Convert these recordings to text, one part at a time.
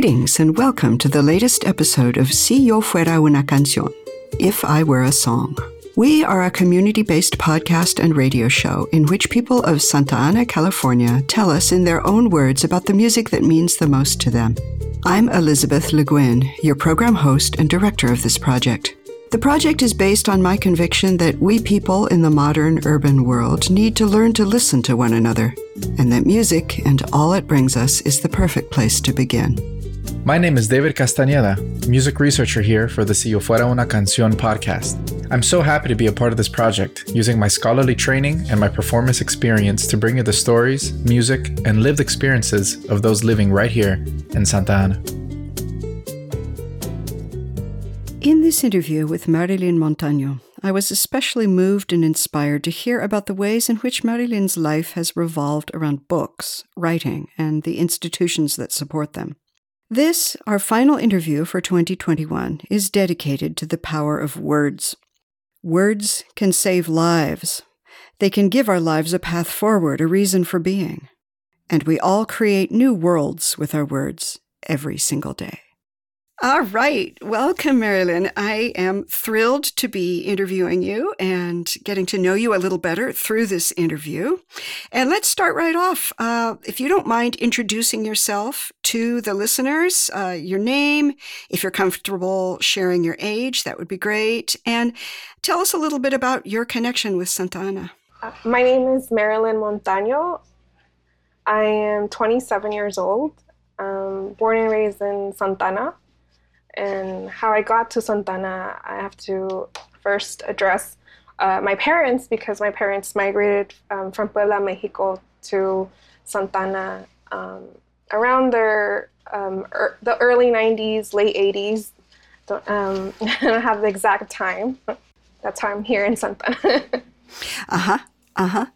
Greetings and welcome to the latest episode of Si Yo Fuera Una Canción, If I Were a Song. We are a community based podcast and radio show in which people of Santa Ana, California tell us in their own words about the music that means the most to them. I'm Elizabeth Le Guin, your program host and director of this project. The project is based on my conviction that we people in the modern urban world need to learn to listen to one another, and that music and all it brings us is the perfect place to begin. My name is David Castañeda, music researcher here for the Si Yo Fuera Una Canción podcast. I'm so happy to be a part of this project, using my scholarly training and my performance experience to bring you the stories, music, and lived experiences of those living right here in Santa Ana. In this interview with Marilyn Montaño, I was especially moved and inspired to hear about the ways in which Marilyn's life has revolved around books, writing, and the institutions that support them. This, our final interview for 2021, is dedicated to the power of words. Words can save lives. They can give our lives a path forward, a reason for being. And we all create new worlds with our words every single day. All right. Welcome, Marilyn. I am thrilled to be interviewing you and getting to know you a little better through this interview. And let's start right off. Uh, if you don't mind introducing yourself to the listeners, uh, your name, if you're comfortable sharing your age, that would be great. And tell us a little bit about your connection with Santa Ana. Uh, my name is Marilyn Montaño. I am 27 years old, um, born and raised in Santa Ana and how I got to Santana, I have to first address uh, my parents because my parents migrated um, from Puebla, Mexico to Santana um, around their um, er, the early 90s, late 80s. Um, I don't have the exact time. That's how I'm here in Santa Ana. uh huh. Uh huh.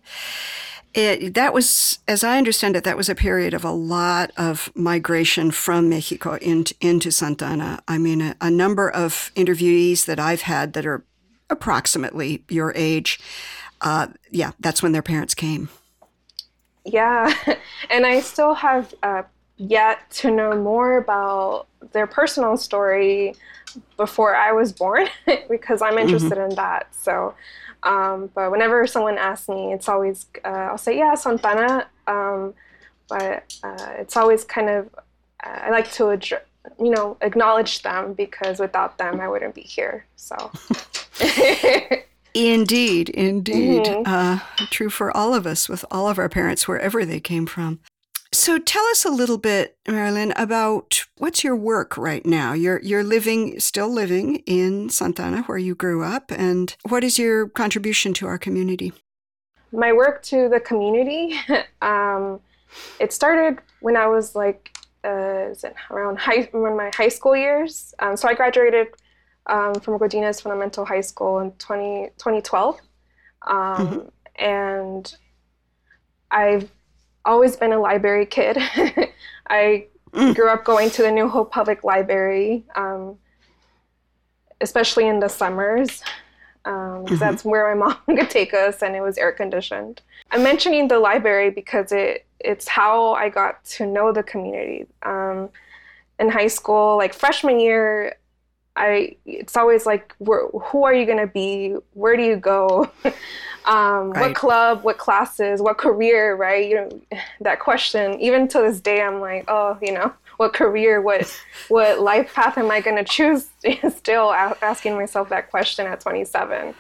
It, that was, as I understand it, that was a period of a lot of migration from Mexico into, into Santa Ana. I mean, a, a number of interviewees that I've had that are approximately your age, uh, yeah, that's when their parents came. Yeah, and I still have uh, yet to know more about their personal story before I was born because I'm interested mm-hmm. in that. So um, but whenever someone asks me, it's always uh, I'll say yeah, Santana. Um, but uh, it's always kind of I like to ad- you know acknowledge them because without them I wouldn't be here. So. Indeed, indeed. Mm-hmm. Uh, true for all of us with all of our parents, wherever they came from. So tell us a little bit, Marilyn, about what's your work right now? You're you're living still living in Santana, where you grew up and what is your contribution to our community? My work to the community, um, it started when I was like uh, is it around high in my high school years. Um, so I graduated um, from Godinez Fundamental High School in 20, 2012. Um, mm-hmm. And I've always been a library kid. I mm. grew up going to the New Hope Public Library, um, especially in the summers. Um, mm-hmm. That's where my mom could take us, and it was air conditioned. I'm mentioning the library because it it's how I got to know the community. Um, in high school, like freshman year, I it's always like, who are you gonna be? Where do you go? Um, right. what club, what classes, what career, right? You know, that question. Even to this day, I'm like, oh, you know, what career, what what life path am I going to choose? still asking myself that question at 27.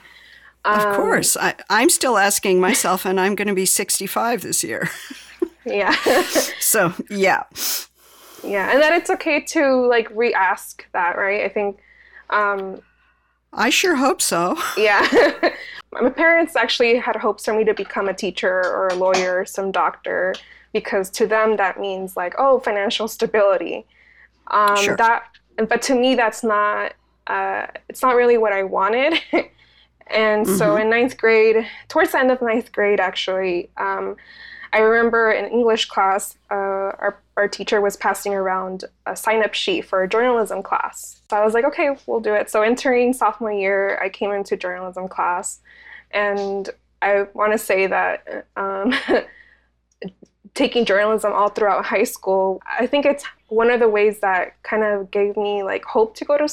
Um, of course, I, I'm still asking myself, and I'm going to be 65 this year. yeah. so yeah. Yeah, and that it's okay to like re-ask that, right? I think. Um, I sure hope so. Yeah. My parents actually had hopes for me to become a teacher or a lawyer or some doctor because to them that means like oh financial stability um, sure. that but to me that's not uh, it's not really what i wanted and mm-hmm. so in ninth grade towards the end of ninth grade actually um, i remember in english class uh, our, our teacher was passing around a sign-up sheet for a journalism class so i was like okay we'll do it so entering sophomore year i came into journalism class and I want to say that um, taking journalism all throughout high school. I think it's one of the ways that kind of gave me like hope to go to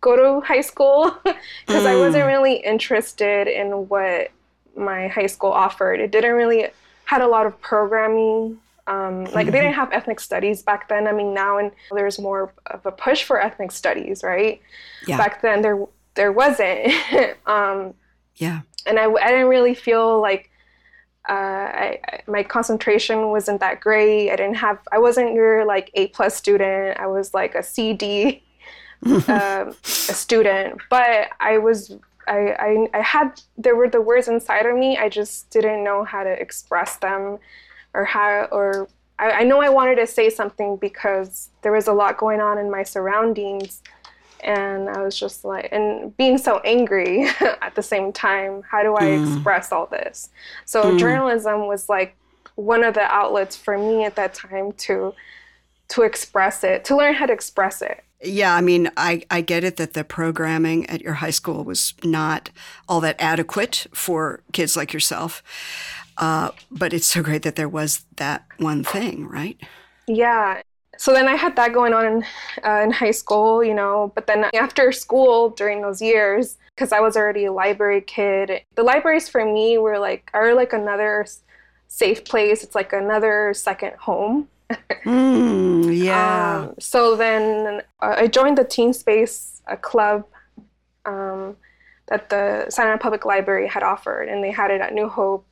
go to high school because mm. I wasn't mm. really interested in what my high school offered. It didn't really had a lot of programming. Um, like mm-hmm. they didn't have ethnic studies back then. I mean, now and there's more of a push for ethnic studies, right? Yeah. Back then there there wasn't. um, yeah. And I, I didn't really feel like uh, I, my concentration wasn't that great. I didn't have, I wasn't your like A plus student. I was like a CD um, a student, but I was, I, I, I had, there were the words inside of me. I just didn't know how to express them or how, or I, I know I wanted to say something because there was a lot going on in my surroundings and I was just like, and being so angry at the same time, how do I mm. express all this? So mm. journalism was like one of the outlets for me at that time to to express it, to learn how to express it. Yeah, I mean, I, I get it that the programming at your high school was not all that adequate for kids like yourself. Uh, but it's so great that there was that one thing, right? Yeah so then I had that going on in, uh, in high school, you know, but then after school during those years, because I was already a library kid, the libraries for me were like, are like another safe place. It's like another second home. Mm, yeah. Um, so then uh, I joined the Teen Space club um, that the Ana Public Library had offered, and they had it at New Hope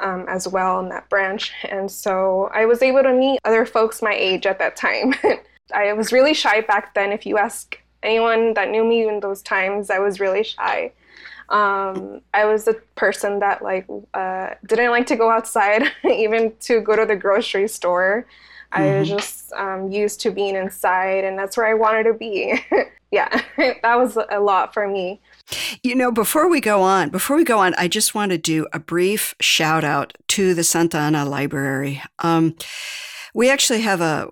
um, as well in that branch. And so I was able to meet other folks my age at that time. I was really shy back then. If you ask anyone that knew me in those times, I was really shy. Um, I was a person that like uh, didn't like to go outside, even to go to the grocery store. Mm-hmm. I was mm-hmm. just um, used to being inside, and that's where I wanted to be. yeah, that was a lot for me. You know, before we go on, before we go on, I just want to do a brief shout out to the Santa Ana Library. Um, we actually have a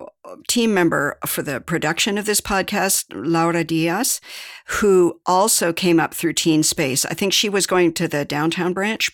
team member for the production of this podcast, Laura Diaz, who also came up through Teen Space. I think she was going to the downtown branch.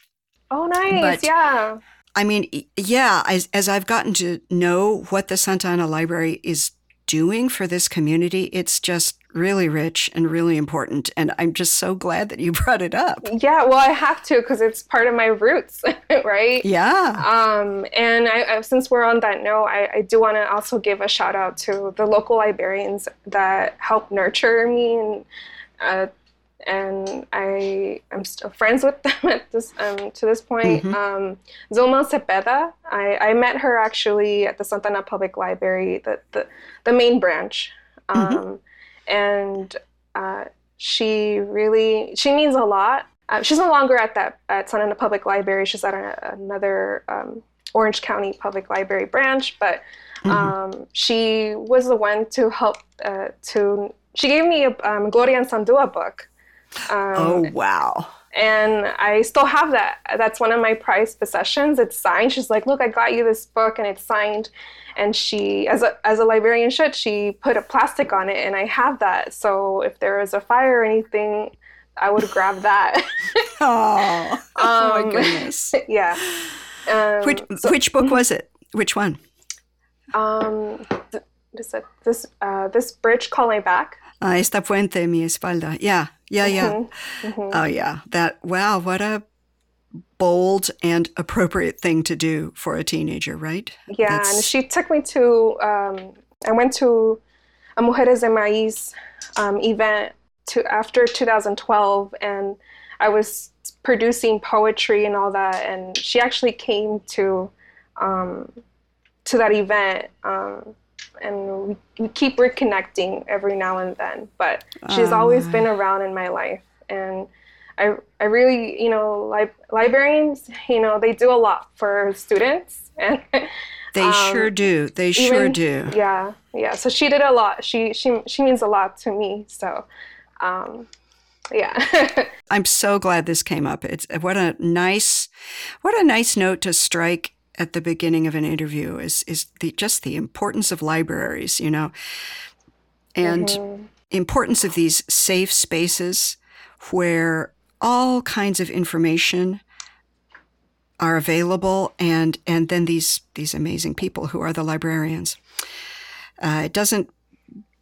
Oh, nice. But, yeah. I mean, yeah, as, as I've gotten to know what the Santa Ana Library is doing for this community, it's just really rich and really important. And I'm just so glad that you brought it up. Yeah, well, I have to because it's part of my roots, right? Yeah. Um, and I, I, since we're on that note, I, I do want to also give a shout out to the local librarians that help nurture me and. Uh, and I am still friends with them at this um, to this point. Mm-hmm. Um, Zulma Cepeda, I, I met her actually at the Santa Ana Public Library, the the, the main branch, mm-hmm. um, mm-hmm. and uh, she really she means a lot. Uh, she's no longer at that at Santa Ana Public Library. She's at a, another um, Orange County Public Library branch, but mm-hmm. Um, she was the one to help uh, to. She gave me a um, Gloria Anzaldúa book um, oh wow! And I still have that. That's one of my prized possessions. It's signed. She's like, "Look, I got you this book, and it's signed." And she, as a as a librarian should, she put a plastic on it, and I have that. So if there is a fire or anything, I would grab that. oh, um, oh my um, goodness! Yeah. Um, which so, which book was it? Which one? Um, th- this this uh, this bridge called my back. Ah, esta puente mi espalda. Yeah, yeah, yeah. Mm-hmm. Mm-hmm. Oh, yeah. That, wow, what a bold and appropriate thing to do for a teenager, right? Yeah, That's... and she took me to, um, I went to a Mujeres de Maíz um, event to after 2012, and I was producing poetry and all that, and she actually came to um, to that event. Um, and we, we keep reconnecting every now and then. But she's oh, always been around in my life, and I I really you know li- librarians you know they do a lot for students and. They um, sure do. They even, sure do. Yeah, yeah. So she did a lot. She she she means a lot to me. So, um, yeah. I'm so glad this came up. It's what a nice, what a nice note to strike at the beginning of an interview is is the just the importance of libraries, you know, and mm-hmm. importance of these safe spaces where all kinds of information are available, and and then these these amazing people who are the librarians. Uh, it doesn't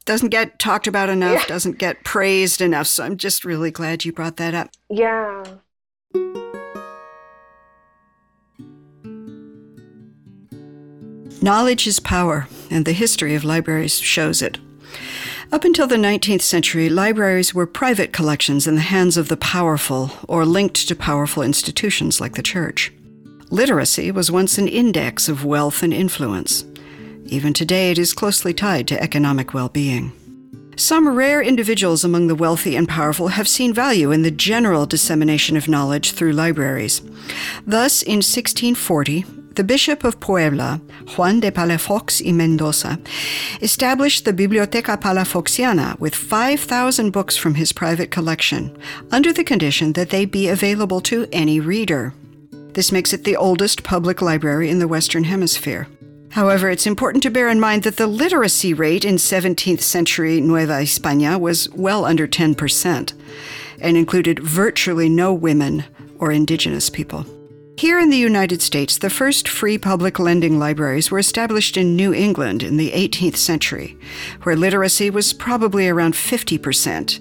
doesn't get talked about enough, yeah. doesn't get praised enough. So I'm just really glad you brought that up. Yeah. Knowledge is power, and the history of libraries shows it. Up until the 19th century, libraries were private collections in the hands of the powerful or linked to powerful institutions like the church. Literacy was once an index of wealth and influence. Even today, it is closely tied to economic well being. Some rare individuals among the wealthy and powerful have seen value in the general dissemination of knowledge through libraries. Thus, in 1640, the Bishop of Puebla, Juan de Palafox y Mendoza, established the Biblioteca Palafoxiana with 5,000 books from his private collection, under the condition that they be available to any reader. This makes it the oldest public library in the Western Hemisphere. However, it's important to bear in mind that the literacy rate in 17th century Nueva España was well under 10% and included virtually no women or indigenous people. Here in the United States, the first free public lending libraries were established in New England in the 18th century, where literacy was probably around 50%.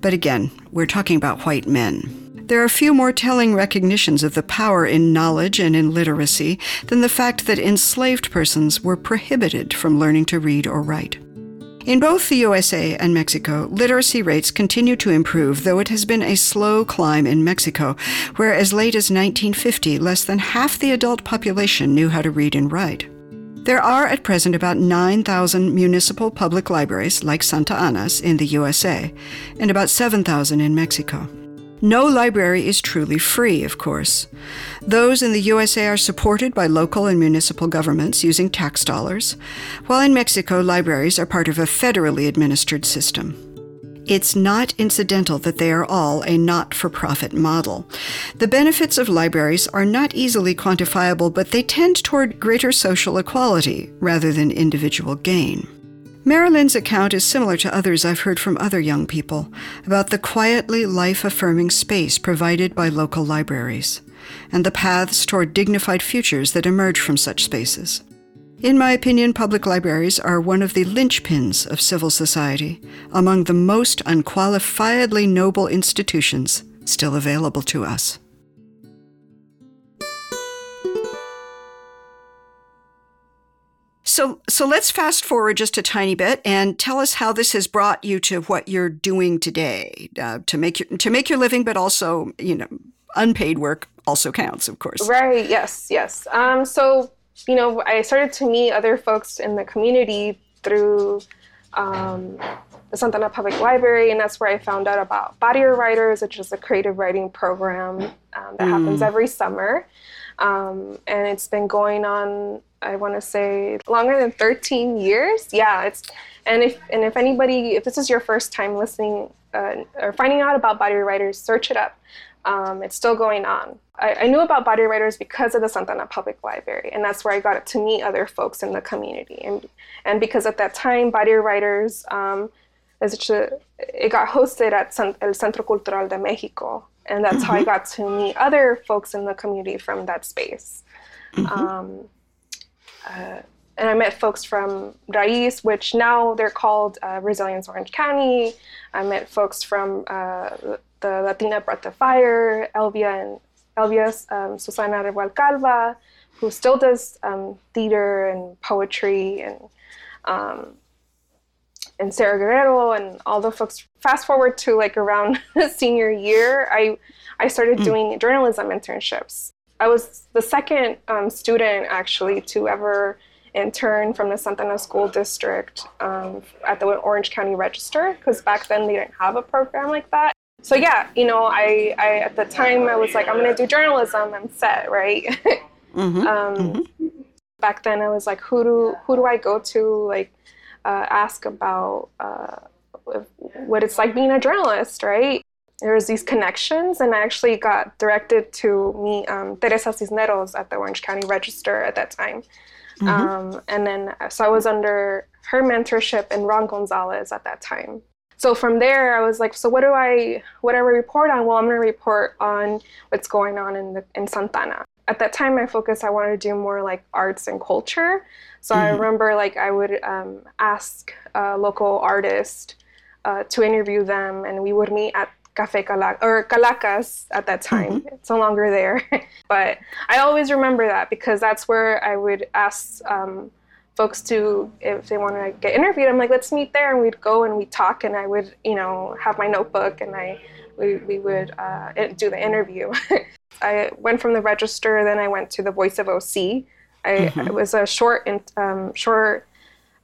But again, we're talking about white men. There are few more telling recognitions of the power in knowledge and in literacy than the fact that enslaved persons were prohibited from learning to read or write. In both the USA and Mexico, literacy rates continue to improve, though it has been a slow climb in Mexico, where as late as 1950, less than half the adult population knew how to read and write. There are at present about 9,000 municipal public libraries, like Santa Ana's, in the USA, and about 7,000 in Mexico. No library is truly free, of course. Those in the USA are supported by local and municipal governments using tax dollars, while in Mexico, libraries are part of a federally administered system. It's not incidental that they are all a not for profit model. The benefits of libraries are not easily quantifiable, but they tend toward greater social equality rather than individual gain. Marilyn's account is similar to others I've heard from other young people about the quietly life affirming space provided by local libraries and the paths toward dignified futures that emerge from such spaces. In my opinion, public libraries are one of the linchpins of civil society, among the most unqualifiedly noble institutions still available to us. So, so let's fast forward just a tiny bit and tell us how this has brought you to what you're doing today uh, to make your to make your living, but also, you know, unpaid work also counts, of course. Right. Yes. Yes. Um, so, you know, I started to meet other folks in the community through um, the Santa Ana Public Library, and that's where I found out about Barrio Writers, which is a creative writing program um, that mm. happens every summer. Um, and it's been going on I want to say longer than 13 years. Yeah, it's and if and if anybody if this is your first time listening uh, or finding out about Barrio Writers, search it up. Um, it's still going on. I, I, knew about Barrio Writers because of the Santa Ana Public Library, and that's where I got to meet other folks in the community. And and because at that time, Barrio Writers, um, it got hosted at El Centro Cultural de Mexico, and that's mm-hmm. how I mm-hmm. got to meet other folks in the community from that space. Mm-hmm. Um, uh, and I met folks from Raiz, which now they're called uh, Resilience Orange County. I met folks from uh, the Latina Breath of Fire, Elvia and Elvia's um, Susana Calva, who still does um, theater and poetry, and um, and Sarah Guerrero and all the folks. Fast forward to like around senior year, I I started mm. doing journalism internships. I was the second um, student actually to ever intern from the Santa Ana School District um, at the Orange County Register because back then they didn't have a program like that. So yeah, you know, I, I at the time I was like, I'm gonna do journalism. I'm set, right? Mm-hmm, um, mm-hmm. Back then I was like, who do who do I go to like uh, ask about uh, what it's like being a journalist, right? there was these connections and i actually got directed to meet um, teresa cisneros at the orange county register at that time mm-hmm. um, and then so i was under her mentorship and ron gonzalez at that time so from there i was like so what do i what do i report on well i'm going to report on what's going on in the in santana at that time my focus I wanted to do more like arts and culture. So mm-hmm. I remember like I would um, ask a local artist uh, to interview them, and we would meet at Cafe Calac or Calacas at that time. Mm-hmm. It's no longer there, but I always remember that because that's where I would ask um, folks to if they want to get interviewed. I'm like, let's meet there, and we'd go and we'd talk, and I would you know have my notebook and I we, we would uh, do the interview. I went from the register, then I went to the Voice of OC. I, mm-hmm. It was a short, in, um, short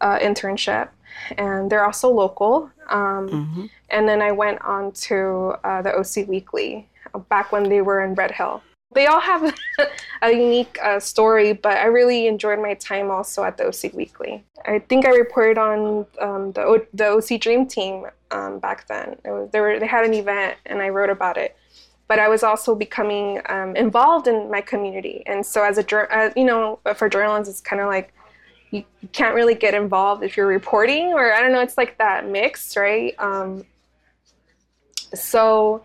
uh, internship, and they're also local. Um, mm-hmm. And then I went on to uh, the OC Weekly back when they were in Red Hill. They all have a unique uh, story, but I really enjoyed my time also at the OC Weekly. I think I reported on um, the, o- the OC Dream Team um, back then. Was, they, were, they had an event, and I wrote about it but I was also becoming um, involved in my community. And so, as a uh, you know, for journalists, it's kind of like you, can't really get involved if you're reporting, or I don't know, it's like that mix, right? Um, so,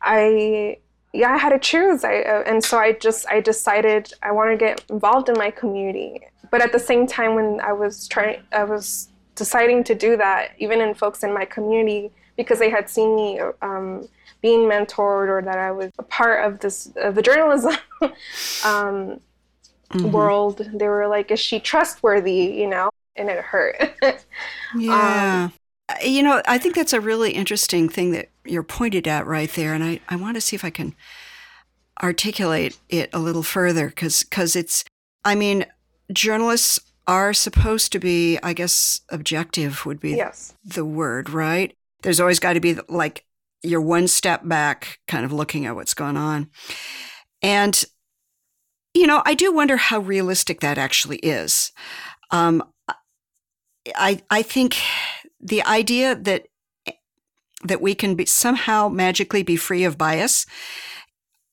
I yeah, I had to choose. I uh, and so I just I decided I want to get involved in my community. But at the same time, when I was trying, I was deciding to do that, even in folks in my community, because they had seen me um, being mentored or that I was a part of this of the journalism um, mm-hmm. world. They were like, "Is she trustworthy?" You know, and it hurt. yeah. Um, you know, I think that's a really interesting thing that you're pointed at right there, and I, I want to see if I can articulate it a little further because because it's I mean journalists are supposed to be I guess objective would be yes. the word right there's always got to be like you're one step back, kind of looking at what's going on. And, you know, I do wonder how realistic that actually is. Um, I, I think the idea that that we can be somehow magically be free of bias,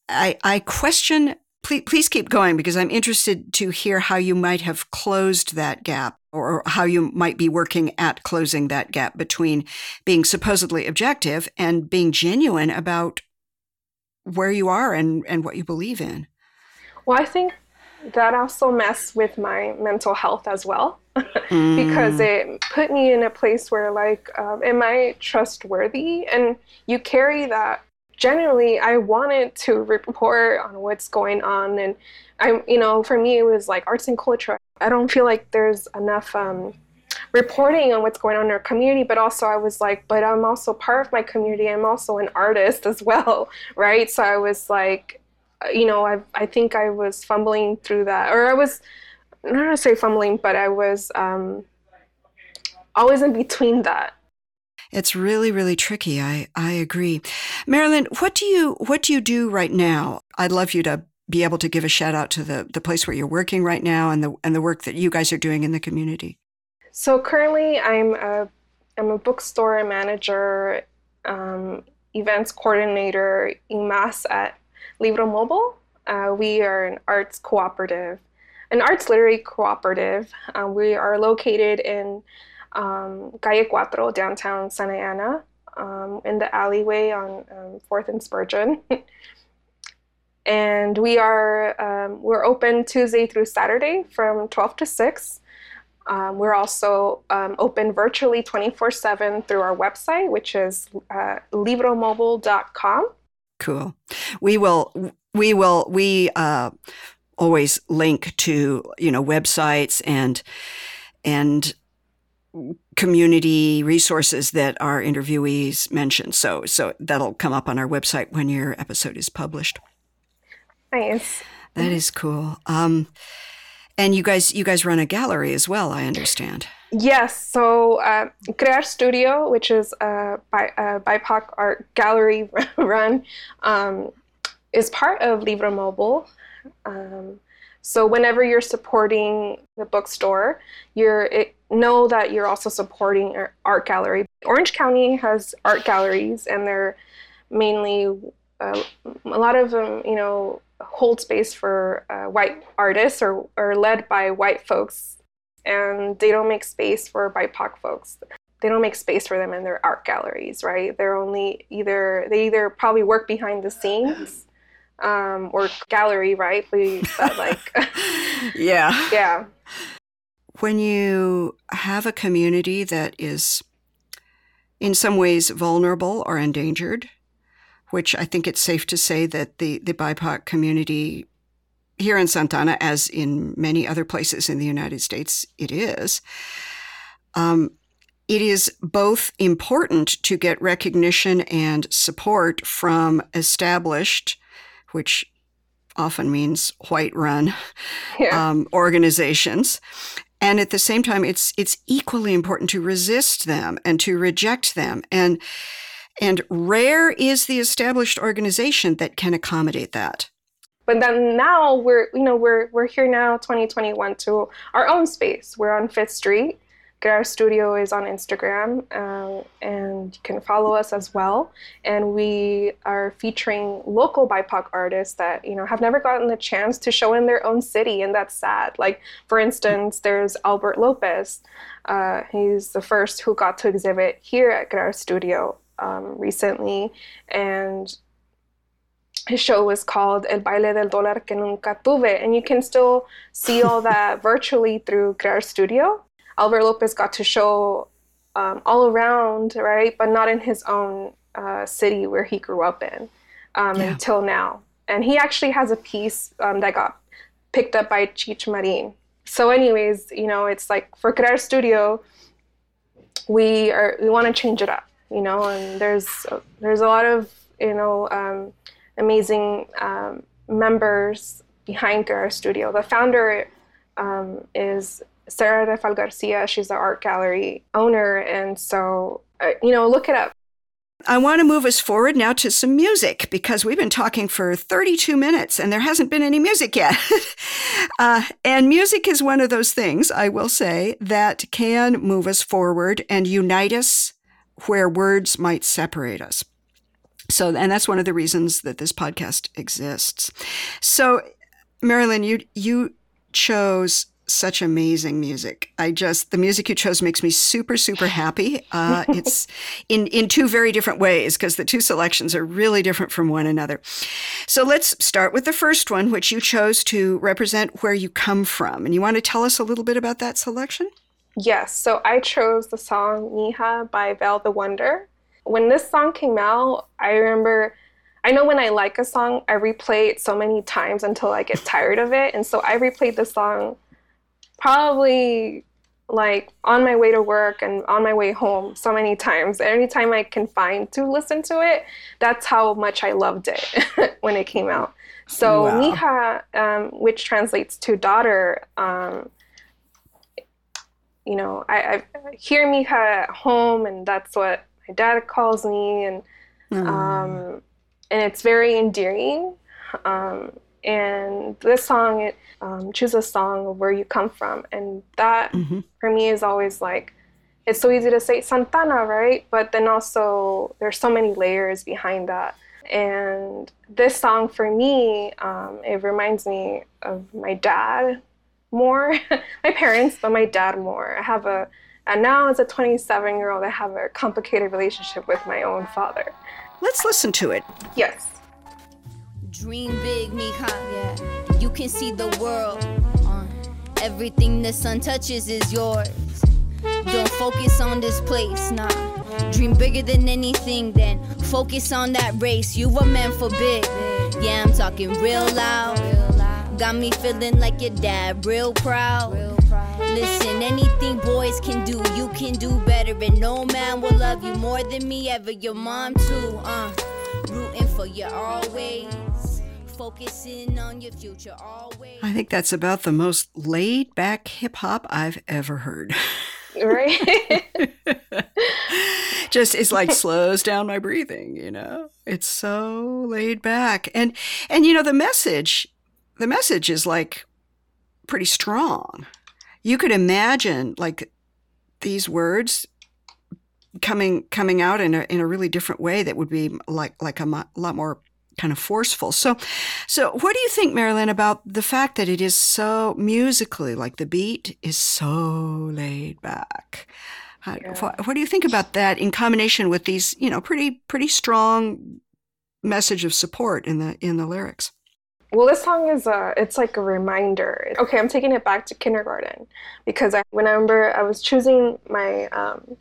I, I question please, please keep going because I'm interested to hear how you might have closed that gap or how you might be working at closing that gap between being supposedly objective and being genuine about where you are and, and what you believe in. Well, I think that also messed with my mental health as well mm. because it put me in a place where like um, am i trustworthy and you carry that generally I wanted to report on what's going on and I you know for me it was like arts and culture. I don't feel like there's enough um, reporting on what's going on in our community but also I was like but I'm also part of my community. I'm also an artist as well, right? So I was like you know I I think I was fumbling through that or I was not to say fumbling but I was um, always in between that it's really, really tricky. I, I agree. Marilyn, what do you what do you do right now? I'd love you to be able to give a shout out to the, the place where you're working right now and the and the work that you guys are doing in the community. So currently I'm a I'm a bookstore manager, um, events coordinator, IMAS at Libro Mobile. Uh, we are an arts cooperative, an arts literary cooperative. Uh, we are located in um, Calle Cuatro, downtown Santa Ana, um, in the alleyway on um, 4th and Spurgeon. and we are um, we're open Tuesday through Saturday from 12 to 6. Um, we're also um, open virtually 24/7 through our website, which is uh, libromobile.com. Cool. We will. We will. We uh, always link to you know websites and and community resources that our interviewees mentioned. So, so that'll come up on our website when your episode is published. Nice. That is cool. Um, and you guys, you guys run a gallery as well. I understand. Yes. So, uh, Crear Studio, which is a, bi- a BIPOC art gallery run, um, is part of Libro Mobile. Um, so whenever you're supporting the bookstore, you're it, know that you're also supporting an art gallery. Orange County has art galleries, and they're mainly uh, a lot of them, you know, hold space for uh, white artists or are led by white folks, and they don't make space for BIPOC folks. They don't make space for them in their art galleries, right? They're only either they either probably work behind the scenes um, or gallery, right? We like, yeah, yeah. When you have a community that is in some ways vulnerable or endangered, which I think it's safe to say that the, the BIPOC community here in Santana, as in many other places in the United States, it is. Um, it is both important to get recognition and support from established, which often means white run um, organizations. And at the same time, it's it's equally important to resist them and to reject them. And and rare is the established organization that can accommodate that. But then now we're you know we're we're here now 2021 to our own space. We're on Fifth Street our Studio is on Instagram, um, and you can follow us as well. And we are featuring local BIPOC artists that you know have never gotten the chance to show in their own city, and that's sad. Like for instance, there's Albert Lopez. Uh, he's the first who got to exhibit here at our Studio um, recently, and his show was called El Baile del Dólar que Nunca Tuve, and you can still see all that virtually through Crear Studio. Albert Lopez got to show um, all around, right? But not in his own uh, city where he grew up in um, yeah. until now. And he actually has a piece um, that got picked up by Cheech Marin. So, anyways, you know, it's like for Crear Studio, we are we want to change it up, you know, and there's there's a lot of you know um, amazing um, members behind Crear Studio. The founder um, is Sarah Rafael Garcia. She's the art gallery owner. And so, uh, you know, look it up. I want to move us forward now to some music because we've been talking for 32 minutes and there hasn't been any music yet. uh, and music is one of those things, I will say, that can move us forward and unite us where words might separate us. So, and that's one of the reasons that this podcast exists. So, Marilyn, you you chose such amazing music. I just the music you chose makes me super super happy. Uh, it's in in two very different ways because the two selections are really different from one another. So let's start with the first one, which you chose to represent where you come from, and you want to tell us a little bit about that selection. Yes. So I chose the song "Mija" by Vel the Wonder. When this song came out, I remember. I know when I like a song, I replay it so many times until I get tired of it. And so I replayed the song probably like on my way to work and on my way home so many times. Anytime I can find to listen to it, that's how much I loved it when it came out. So wow. Mija, um, which translates to daughter, um, you know, I, I, hear Mija at home, and that's what my dad calls me, and mm. um, and it's very endearing. Um, and this song, it, um, choose a song of where you come from. And that mm-hmm. for me is always like, it's so easy to say Santana, right? But then also there's so many layers behind that. And this song for me, um, it reminds me of my dad more, my parents, but my dad more. I have a, and now as a 27 year old, I have a complicated relationship with my own father. Let's listen to it. Yes. Dream big, Mija. Yeah. You can see the world. Uh, everything the sun touches is yours. Don't focus on this place, nah. Dream bigger than anything, then focus on that race. You were meant for big. Yeah, I'm talking real loud. Got me feeling like your dad, real proud. Listen, anything boys can do, you can do better. And no man will love you more than me ever. Your mom, too, uh. Rooting for you always focusing on your future always. I think that's about the most laid back hip hop I've ever heard. Right? Just it's like slows down my breathing, you know. It's so laid back. And and you know the message the message is like pretty strong. You could imagine like these words coming coming out in a in a really different way that would be like like a lot more kind of forceful. So, so what do you think, Marilyn, about the fact that it is so musically, like the beat is so laid back? Yeah. What, what, do you think about that in combination with these, you know, pretty pretty strong message of support in the in the lyrics. Well, this song is a, it's like a reminder. Okay, I'm taking it back to kindergarten because I, when I remember I was choosing my um,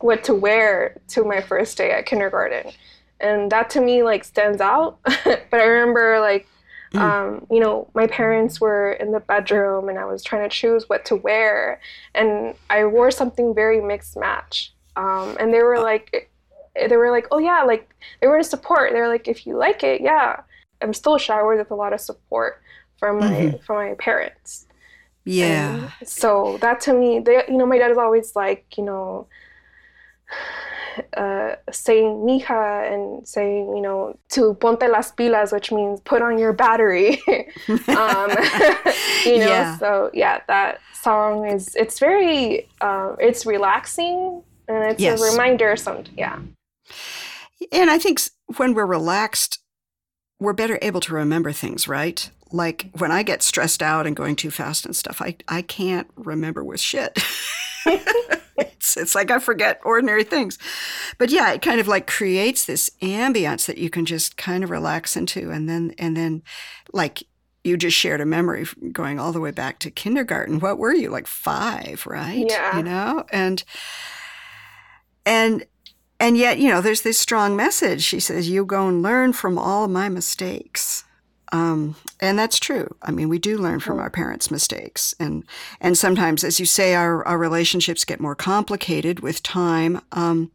what to wear to my first day at kindergarten, and that to me like stands out. but I remember like Mm. Um, you know, my parents were in the bedroom and I was trying to choose what to wear. And I wore something very mixed match. Um, and they were uh. like, they were like, oh yeah, like they were in support. They were like, if you like it, yeah. I'm still showered with a lot of support from my mm-hmm. from my parents. Yeah. And so that to me, they, you know, my dad is always like, you know, uh, saying mija and saying, you know, to ponte las pilas, which means put on your battery. um, you know, yeah. so yeah, that song is, it's very, uh, it's relaxing and it's yes. a reminder. Some, yeah. And I think when we're relaxed, we're better able to remember things, right? Like when I get stressed out and going too fast and stuff, I, I can't remember with shit. it's, it's like I forget ordinary things. But yeah, it kind of like creates this ambience that you can just kind of relax into. And then, and then like you just shared a memory going all the way back to kindergarten. What were you like five, right? Yeah. You know, and, and, and yet, you know, there's this strong message. She says, You go and learn from all my mistakes. Um, and that's true. I mean, we do learn from our parents' mistakes, and and sometimes, as you say, our our relationships get more complicated with time. Um,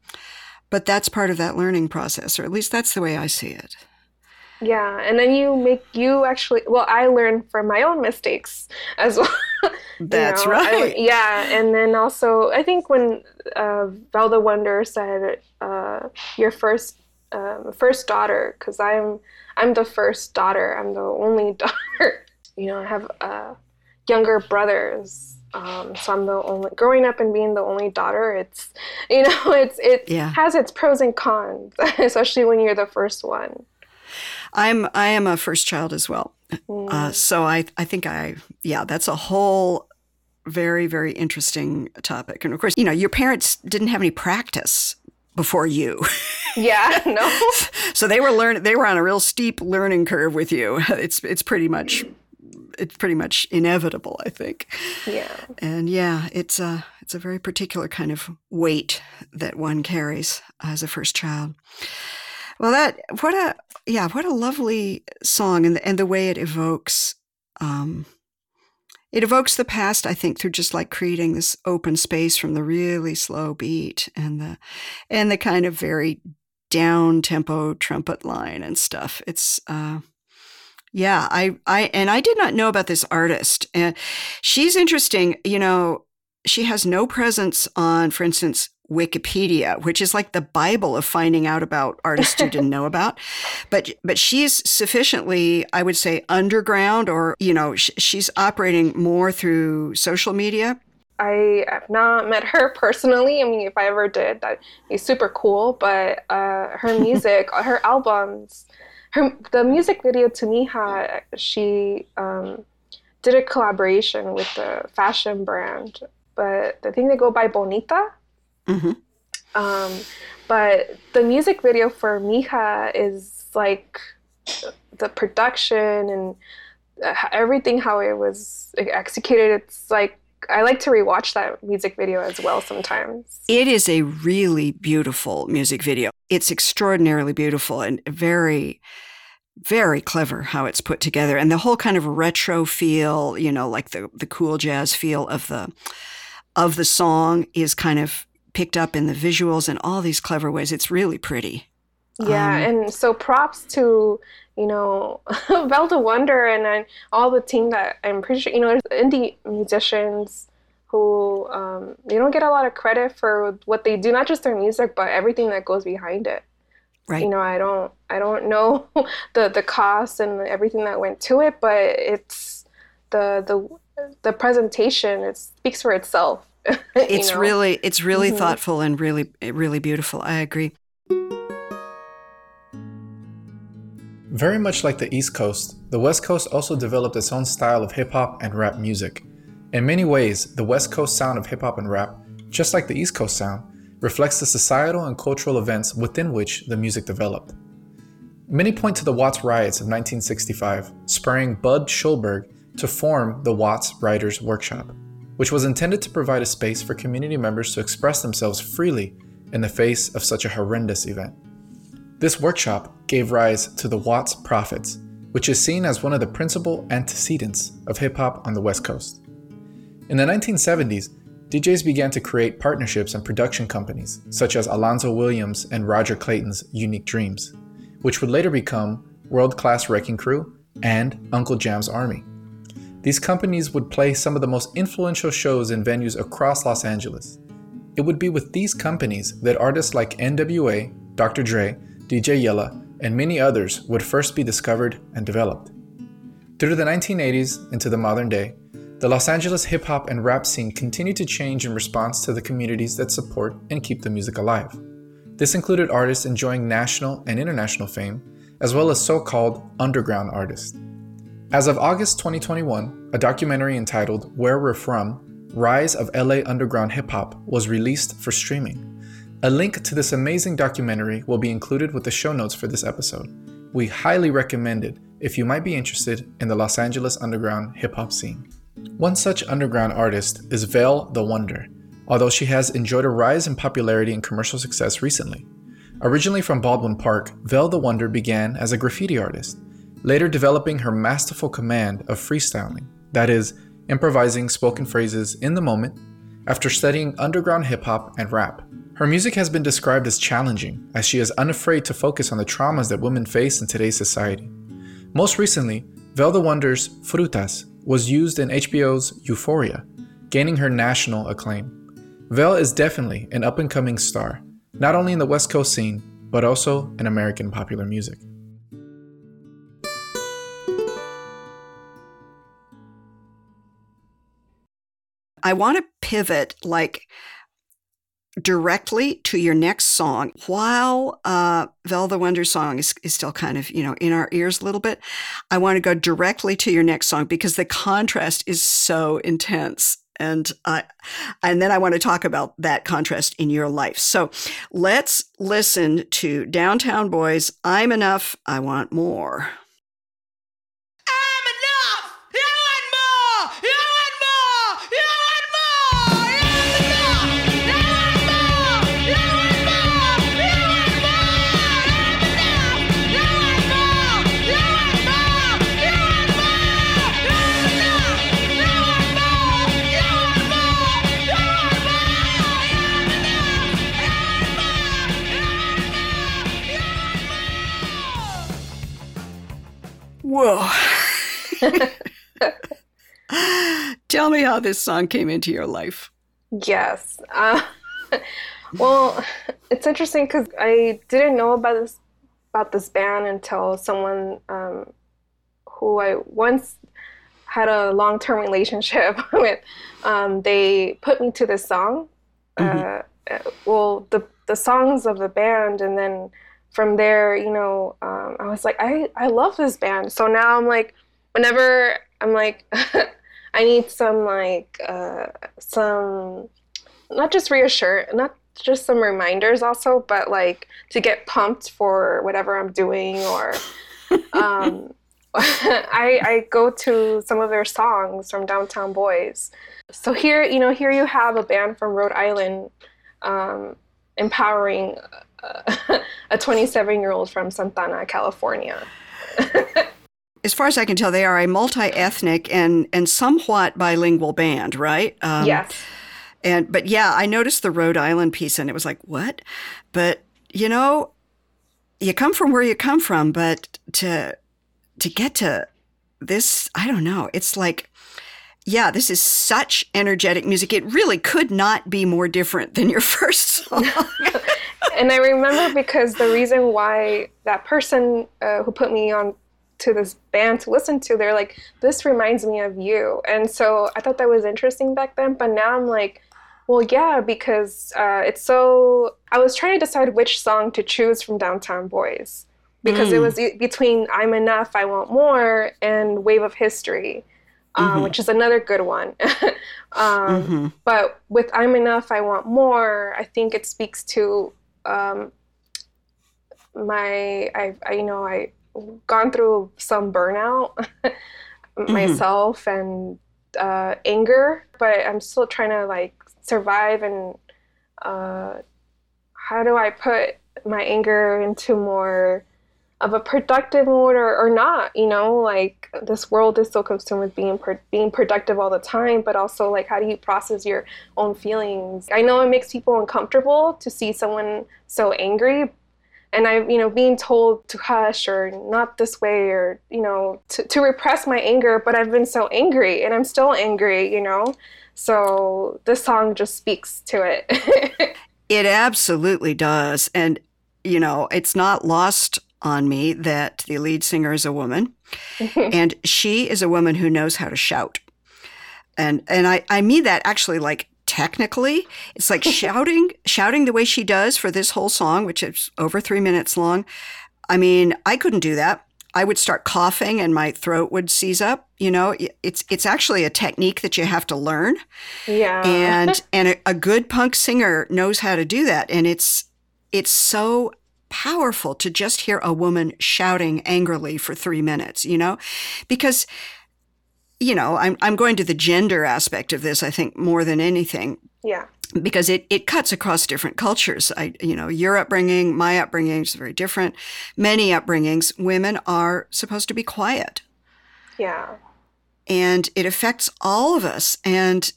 but that's part of that learning process, or at least that's the way I see it. Yeah, and then you make you actually. Well, I learn from my own mistakes as well. that's know? right. I, yeah, and then also, I think when uh, Vel the Wonder said, uh, "Your first um, first daughter," because I'm I'm the first daughter. I'm the only daughter. you know, I have uh, younger brothers. Um, so I'm the only growing up and being the only daughter. It's you know, it's it yeah. has its pros and cons, especially when you're the first one. I'm I am a first child as well. Mm. Uh, so I I think I yeah that's a whole very very interesting topic. And of course, you know, your parents didn't have any practice before you. Yeah, no. so they were learning they were on a real steep learning curve with you. It's it's pretty much it's pretty much inevitable, I think. Yeah. And yeah, it's a it's a very particular kind of weight that one carries as a first child. Well, that what a yeah, what a lovely song and the, and the way it evokes um, it evokes the past, I think, through just like creating this open space from the really slow beat and the and the kind of very down tempo trumpet line and stuff. It's uh yeah, I I and I did not know about this artist. And she's interesting, you know, she has no presence on, for instance, Wikipedia, which is like the Bible of finding out about artists you didn't know about. But but she's sufficiently, I would say, underground, or you know, sh- she's operating more through social media. I have not met her personally. I mean, if I ever did, that'd be super cool. But uh, her music, her albums, her the music video to Mija, she um, did a collaboration with the fashion brand. But the thing they go by Bonita Mm-hmm. Um, but the music video for Mija is like the production and uh, everything how it was executed. It's like I like to rewatch that music video as well sometimes. It is a really beautiful music video. It's extraordinarily beautiful and very very clever how it's put together and the whole kind of retro feel, you know, like the the cool jazz feel of the of the song is kind of picked up in the visuals and all these clever ways. It's really pretty. Yeah, um, and so props to you know Vel the Wonder and then all the team that I'm pretty sure you know there's indie musicians who um, they don't get a lot of credit for what they do, not just their music, but everything that goes behind it. Right. You know, I don't I don't know the the cost and everything that went to it, but it's the the the presentation. It speaks for itself. it's know? really it's really mm-hmm. thoughtful and really really beautiful. I agree. Very much like the East Coast, the West Coast also developed its own style of hip hop and rap music. In many ways, the West Coast sound of hip hop and rap, just like the East Coast sound, reflects the societal and cultural events within which the music developed. Many point to the Watts riots of 1965, spurring Bud Schulberg to form the Watts Writers Workshop, which was intended to provide a space for community members to express themselves freely in the face of such a horrendous event. This workshop gave rise to the Watts Prophets, which is seen as one of the principal antecedents of hip hop on the West Coast. In the 1970s, DJs began to create partnerships and production companies, such as Alonzo Williams and Roger Clayton's Unique Dreams, which would later become World Class Wrecking Crew and Uncle Jam's Army. These companies would play some of the most influential shows in venues across Los Angeles. It would be with these companies that artists like NWA, Dr. Dre, DJ Yella, and many others would first be discovered and developed. Through the 1980s into the modern day, the Los Angeles hip hop and rap scene continued to change in response to the communities that support and keep the music alive. This included artists enjoying national and international fame, as well as so called underground artists. As of August 2021, a documentary entitled Where We're From Rise of LA Underground Hip Hop was released for streaming. A link to this amazing documentary will be included with the show notes for this episode. We highly recommend it if you might be interested in the Los Angeles underground hip hop scene. One such underground artist is Vel the Wonder, although she has enjoyed a rise in popularity and commercial success recently. Originally from Baldwin Park, Vel the Wonder began as a graffiti artist, later developing her masterful command of freestyling, that is, improvising spoken phrases in the moment, after studying underground hip hop and rap. Her music has been described as challenging, as she is unafraid to focus on the traumas that women face in today's society. Most recently, Vel the Wonder's Frutas was used in HBO's Euphoria, gaining her national acclaim. Vel is definitely an up and coming star, not only in the West Coast scene, but also in American popular music. I want to pivot like directly to your next song. While uh, Wonder song is, is still kind of, you know, in our ears a little bit, I want to go directly to your next song because the contrast is so intense. And I, and then I want to talk about that contrast in your life. So let's listen to Downtown Boys. I'm enough. I want more. Tell me how this song came into your life. Yes. Uh, well, it's interesting because I didn't know about this about this band until someone um, who I once had a long term relationship with. Um, they put me to this song. Mm-hmm. Uh, well, the the songs of the band, and then from there, you know, um, I was like, I, I love this band. So now I'm like, whenever I'm like, I need some like uh, some not just reassure, not just some reminders also, but like to get pumped for whatever I'm doing or um, I, I go to some of their songs from Downtown Boys. So here, you know, here you have a band from Rhode Island um, empowering a 27 year old from Santana, California. As far as I can tell, they are a multi ethnic and, and somewhat bilingual band, right? Um, yes. And but yeah, I noticed the Rhode Island piece, and it was like, what? But you know, you come from where you come from, but to to get to this, I don't know. It's like yeah, this is such energetic music. It really could not be more different than your first song. and I remember because the reason why that person uh, who put me on to this band to listen to, they're like, this reminds me of you. And so I thought that was interesting back then. But now I'm like, well, yeah, because uh, it's so. I was trying to decide which song to choose from Downtown Boys because mm. it was between I'm Enough, I Want More, and Wave of History um, mm-hmm. which is another good one. um, mm-hmm. But with I'm Enough, I Want More, I think it speaks to um, my I, I you know I gone through some burnout mm-hmm. myself and uh, anger, but I'm still trying to like survive and uh, how do I put my anger into more of a productive mode or, or not you know like this world is so consumed with being pro- being productive all the time but also like how do you process your own feelings i know it makes people uncomfortable to see someone so angry and I, you know, being told to hush or not this way or, you know, to, to repress my anger, but I've been so angry and I'm still angry, you know? So this song just speaks to it. it absolutely does. And, you know, it's not lost on me that the lead singer is a woman and she is a woman who knows how to shout. And, and I, I mean that actually like technically. It's like shouting, shouting the way she does for this whole song, which is over three minutes long. I mean, I couldn't do that. I would start coughing and my throat would seize up. You know, it's it's actually a technique that you have to learn. Yeah. And and a, a good punk singer knows how to do that, and it's it's so powerful to just hear a woman shouting angrily for three minutes. You know, because you know, I'm, I'm going to the gender aspect of this, I think, more than anything. Yeah. Because it, it cuts across different cultures. I, you know, your upbringing, my upbringing is very different. Many upbringings, women are supposed to be quiet. Yeah. And it affects all of us. And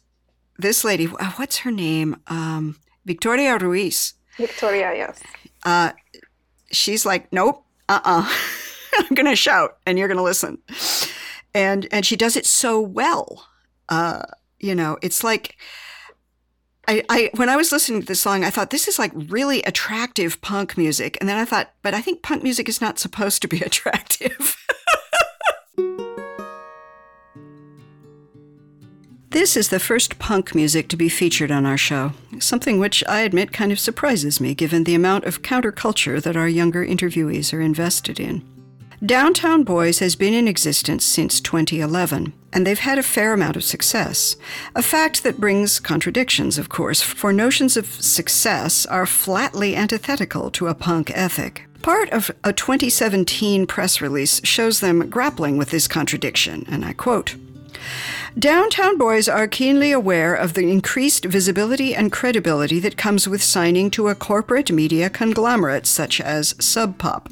this lady, what's her name? Um, Victoria Ruiz. Victoria, yes. Uh, she's like, nope, uh uh-uh. uh. i am going to shout and you're going to listen and and she does it so well. Uh, you know, it's like I, I when I was listening to this song, I thought this is like really attractive punk music, and then I thought, but I think punk music is not supposed to be attractive. This is the first punk music to be featured on our show, something which I admit kind of surprises me given the amount of counterculture that our younger interviewees are invested in. Downtown Boys has been in existence since 2011, and they've had a fair amount of success. A fact that brings contradictions, of course, for notions of success are flatly antithetical to a punk ethic. Part of a 2017 press release shows them grappling with this contradiction, and I quote Downtown Boys are keenly aware of the increased visibility and credibility that comes with signing to a corporate media conglomerate such as Sub Pop.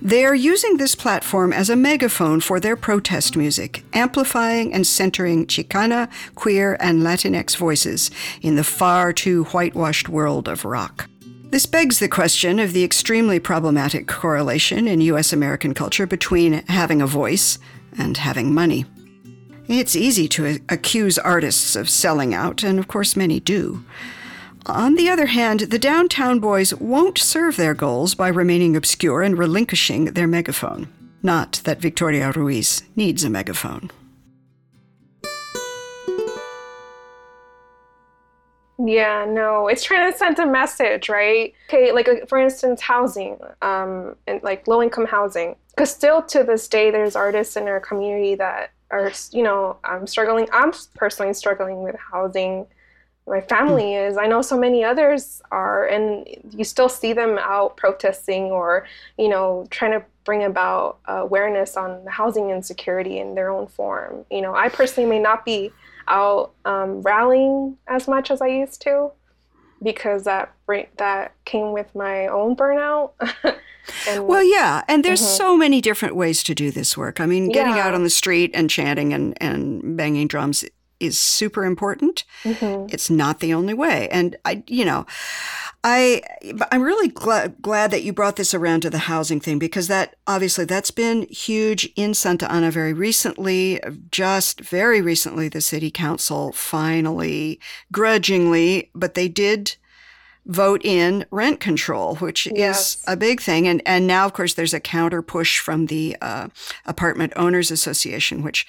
They are using this platform as a megaphone for their protest music, amplifying and centering Chicana, queer, and Latinx voices in the far too whitewashed world of rock. This begs the question of the extremely problematic correlation in U.S. American culture between having a voice and having money. It's easy to accuse artists of selling out, and of course, many do. On the other hand, the downtown boys won't serve their goals by remaining obscure and relinquishing their megaphone. Not that Victoria Ruiz needs a megaphone. Yeah, no, it's trying to send a message, right? Okay, like for instance, housing, um, and like low income housing. Because still to this day, there's artists in our community that are, you know, I'm struggling. I'm personally struggling with housing my family is. I know so many others are, and you still see them out protesting or, you know, trying to bring about awareness on housing insecurity in their own form. You know, I personally may not be out um, rallying as much as I used to because that that came with my own burnout. and, well, yeah, and there's mm-hmm. so many different ways to do this work. I mean, getting yeah. out on the street and chanting and, and banging drums is super important. Mm-hmm. It's not the only way. And I, you know, I, I'm really glad, glad that you brought this around to the housing thing because that obviously that's been huge in Santa Ana very recently. Just very recently, the city council finally, grudgingly, but they did vote in rent control, which yes. is a big thing. And and now, of course, there's a counter push from the uh, Apartment Owners Association, which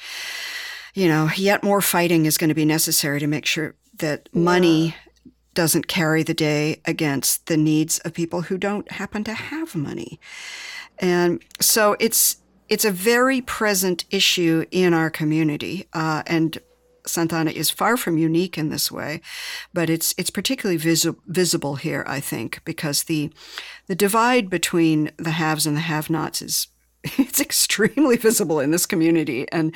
you know, yet more fighting is going to be necessary to make sure that yeah. money doesn't carry the day against the needs of people who don't happen to have money. And so it's it's a very present issue in our community, uh, and Santana is far from unique in this way, but it's it's particularly visi- visible here, I think, because the the divide between the haves and the have-nots is it's extremely visible in this community and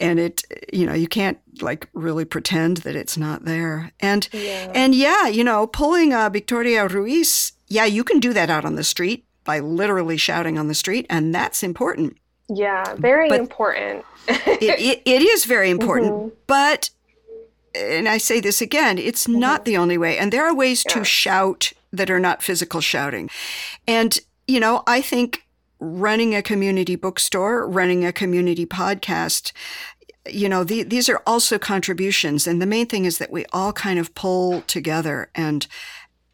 and it you know you can't like really pretend that it's not there and yeah. and yeah you know pulling uh, victoria ruiz yeah you can do that out on the street by literally shouting on the street and that's important yeah very but important it, it, it is very important mm-hmm. but and i say this again it's mm-hmm. not the only way and there are ways yeah. to shout that are not physical shouting and you know i think running a community bookstore, running a community podcast, you know, the, these are also contributions. And the main thing is that we all kind of pull together and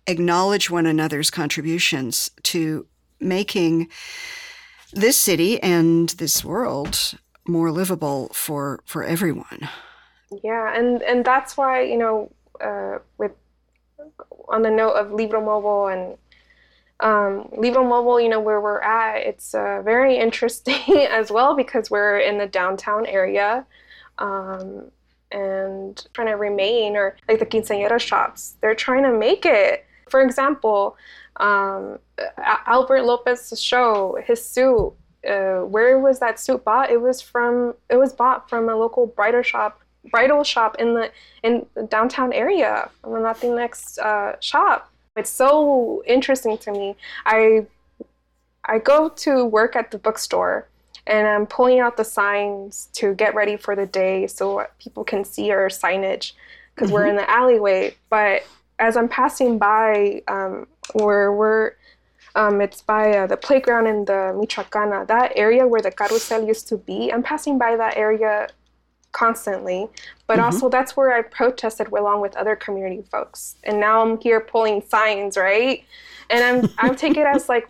acknowledge one another's contributions to making this city and this world more livable for for everyone. Yeah, and and that's why you know, uh, with on the note of Libro Mobile and um, Libro Mobile, you know, where we're at, it's uh, very interesting as well because we're in the downtown area um, and trying to remain, or like the quinceañera shops, they're trying to make it. For example, um, Albert Lopez's show, his suit, uh, where was that suit bought? It was from, it was bought from a local bridal shop bridal shop in the in the downtown area from the Latinx uh, shop it's so interesting to me. I I go to work at the bookstore and I'm pulling out the signs to get ready for the day so people can see our signage because mm-hmm. we're in the alleyway. But as I'm passing by, um, where we're, um, it's by uh, the playground in the Michoacana, that area where the carousel used to be. I'm passing by that area constantly. But mm-hmm. also, that's where I protested along with other community folks. And now I'm here pulling signs, right? And I'm I'm taking it as like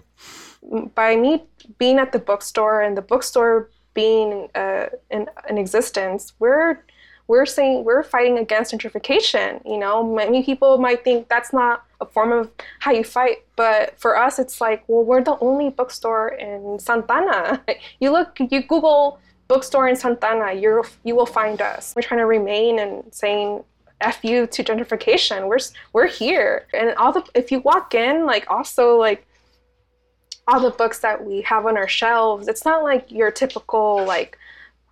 by me being at the bookstore and the bookstore being uh, in, in existence, we're we're saying we're fighting against gentrification. You know, many people might think that's not a form of how you fight, but for us, it's like, well, we're the only bookstore in Santa Ana. You look, you Google bookstore in Santa Ana, you you will find us. We're trying to remain and saying F you to gentrification. We're we're here. And all the if you walk in, like also like all the books that we have on our shelves, it's not like your typical like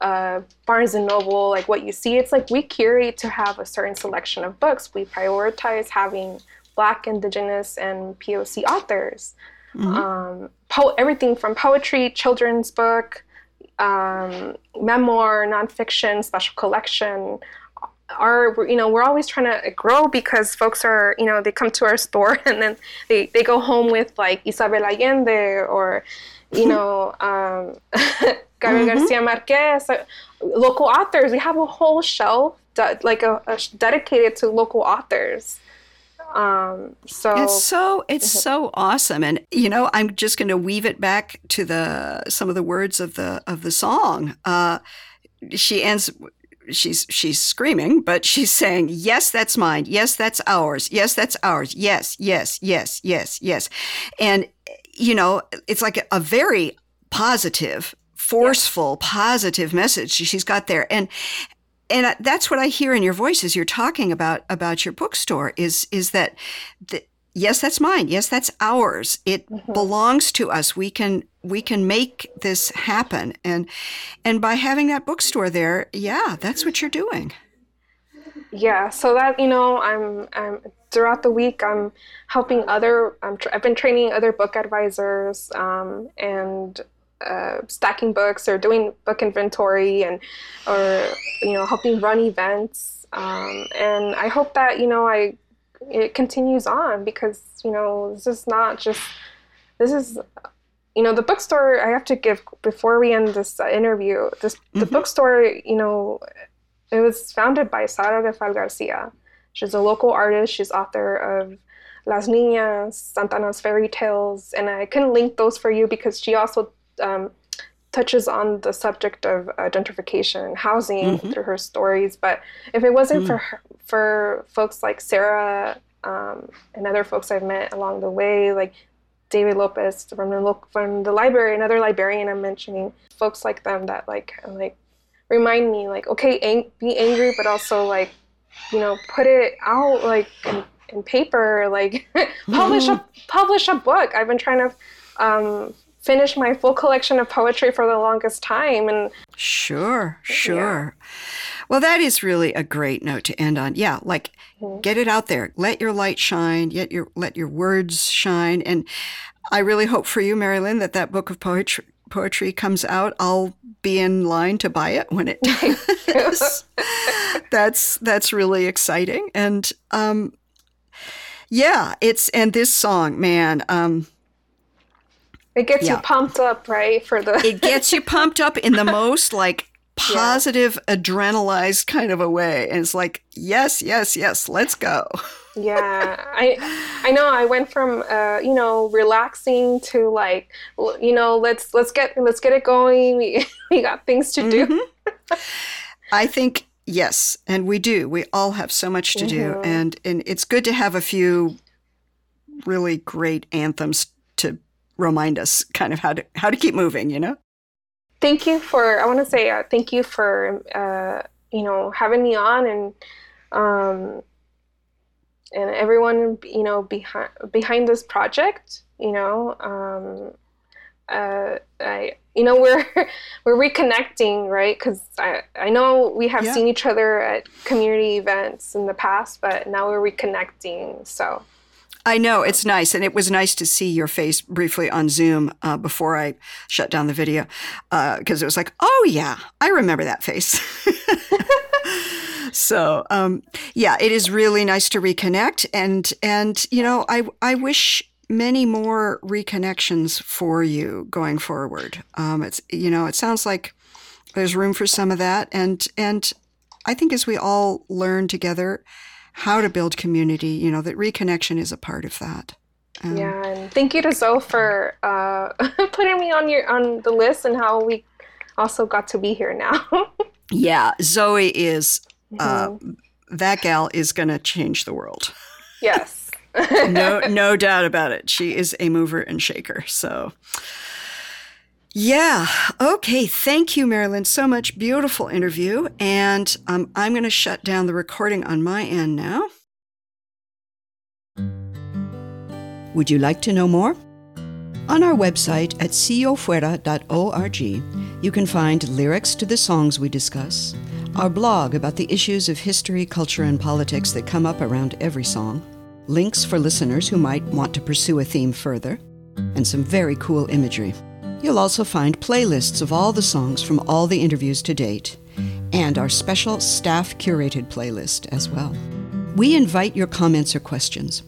uh, Barnes and Noble, like what you see. It's like we curate to have a certain selection of books. We prioritize having Black, Indigenous, and POC authors. Mm-hmm. Um, po- everything from poetry, children's book, um, memoir, nonfiction, special collection are you know we're always trying to grow because folks are you know they come to our store and then they, they go home with like Isabel Allende or you know um, Gabriel mm-hmm. Garcia Marquez local authors we have a whole shelf that, like a, a dedicated to local authors um, so it's so it's so awesome, and you know I'm just going to weave it back to the some of the words of the of the song. Uh, she ends she's she's screaming, but she's saying, "Yes, that's mine. Yes, that's ours. Yes, that's ours. Yes, yes, yes, yes, yes." And you know, it's like a, very positive, forceful, positive message she's got there. And and that's what I hear in your voice as you're talking about about your bookstore is is that the, yes that's mine. Yes that's ours. It mm-hmm. belongs to us. We can we can make this happen. And and by having that bookstore there yeah that's what you're doing. Yeah so that you know i'm i'm throughout the week i'm helping other i have been training other book advisors um, and uh, stacking books or doing book inventory and or you know helping run events. Um, and i hope that you know i it continues on because you know this is not just this is you know the bookstore i have to give before we end this interview this mm-hmm. the bookstore you know it was founded by Sarah Rafael Garcia. She's a local artist. She's author of las niñas santana's fairy tales and i couldn't link those for you because she also um, touches on the subject of uh, gentrification and housing mm-hmm. through her stories. But if it wasn't mm. for her, for folks like Sarah um, and other folks I've met along the way, like David Lopez from the from the library, another librarian I'm mentioning, folks like them that like like remind me like okay ang- be angry but also like you know put it out like in, in paper like publish a publish a book i've been trying to um, finish my full collection of poetry for the longest time and Sure, sure. Well, that is really a great note to end on. Yeah, like get it out there. Let your light shine. Let your let your words shine. And I really hope for you, Marilyn, that that book of poetry poetry comes out. I'll be in line to buy it when it does. that's that's really exciting. And um, yeah, it's and this song, man. Um, it gets Yeah. you pumped up right for the it gets you pumped up in the most like positive adrenalized kind of a way. And it's like yes yes yes let's go. Yeah. I i know i went from uh you know relaxing to like you know let's let's get let's get it going. We we got things to do. Mm-hmm. i think yes and we do. We all have so much to do. Mhm. and and it's good to have a few really great anthems to remind us kind of how to how to keep moving you know? Thank you for i want to say uh, thank you for uh you know having me on and um and everyone you know behind behind this project you know um uh i you know we're we're reconnecting right? Because i i know we have Yeah. seen each other at community events in the past but now we're reconnecting so I know it's nice, and it was nice to see your face briefly on Zoom uh, before I shut down the video because it was like, oh yeah, I remember that face. so um, yeah, it is really nice to reconnect, and and you know, I I wish many more reconnections for you going forward. Um, it's you know, it sounds like there's room for some of that, and and I think as we all learn together how to build community, you know, that reconnection is a part of that. Um, yeah and thank you to zoe for uh putting me on your on the list and how we also got to be here now Yeah, Zoe is uh, Mhm. that gal is going to change the world. yes No, no doubt about it. She is a mover and shaker. So, yeah. Okay. Thank you, Marilyn, so much. Beautiful interview. And um, I'm going to shut down the recording on my end now. Would you like to know more? On our website at siyofuera.org, you can find lyrics to the songs we discuss, our blog about the issues of history, culture, and politics that come up around every song, links for listeners who might want to pursue a theme further, and some very cool imagery. You'll also find playlists of all the songs from all the interviews to date, and our special staff curated playlist as well. We invite your comments or questions.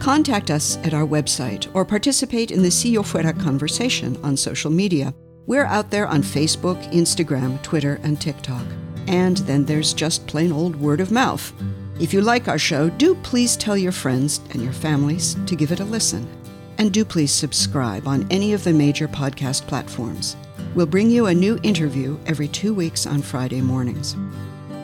Contact us at our website or participate in the Si Yo Fuera conversation on social media. We're out there on Facebook, Instagram, Twitter, and TikTok. And then there's just plain old word of mouth. If you like our show, do please tell your friends and your families to give it a listen. And do please subscribe on any of the major podcast platforms. We'll bring you a new interview every two weeks on Friday mornings.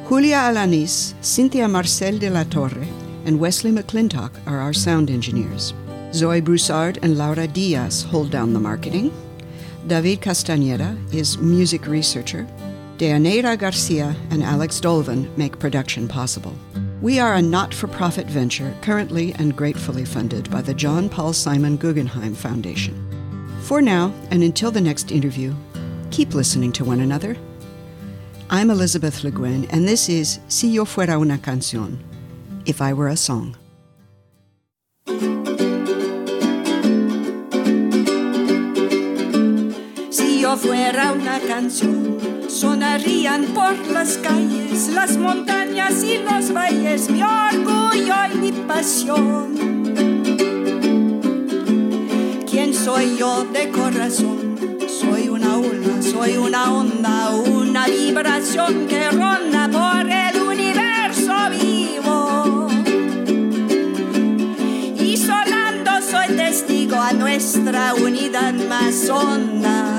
Julia Alanis, Cynthia Marcel de la Torre, and Wesley McClintock are our sound engineers. Zoe Broussard and Laura Diaz hold down the marketing. David Castañeda is music researcher. Deaneira Garcia and Alex Dolvin make production possible. We are a not for profit venture currently and gratefully funded by the John Paul Simon Guggenheim Foundation. For now, and until the next interview, keep listening to one another. I'm Elizabeth Le Guin, and this is Si Yo Fuera una Canción, If I Were a Song. Si yo fuera una canción, sonarían por las calles, las montañas y los valles, mi orgullo y mi pasión. ¿Quién soy yo de corazón? Soy una ola, soy una onda, una vibración que ronda por el universo vivo. Y sonando soy testigo a nuestra unidad más honda.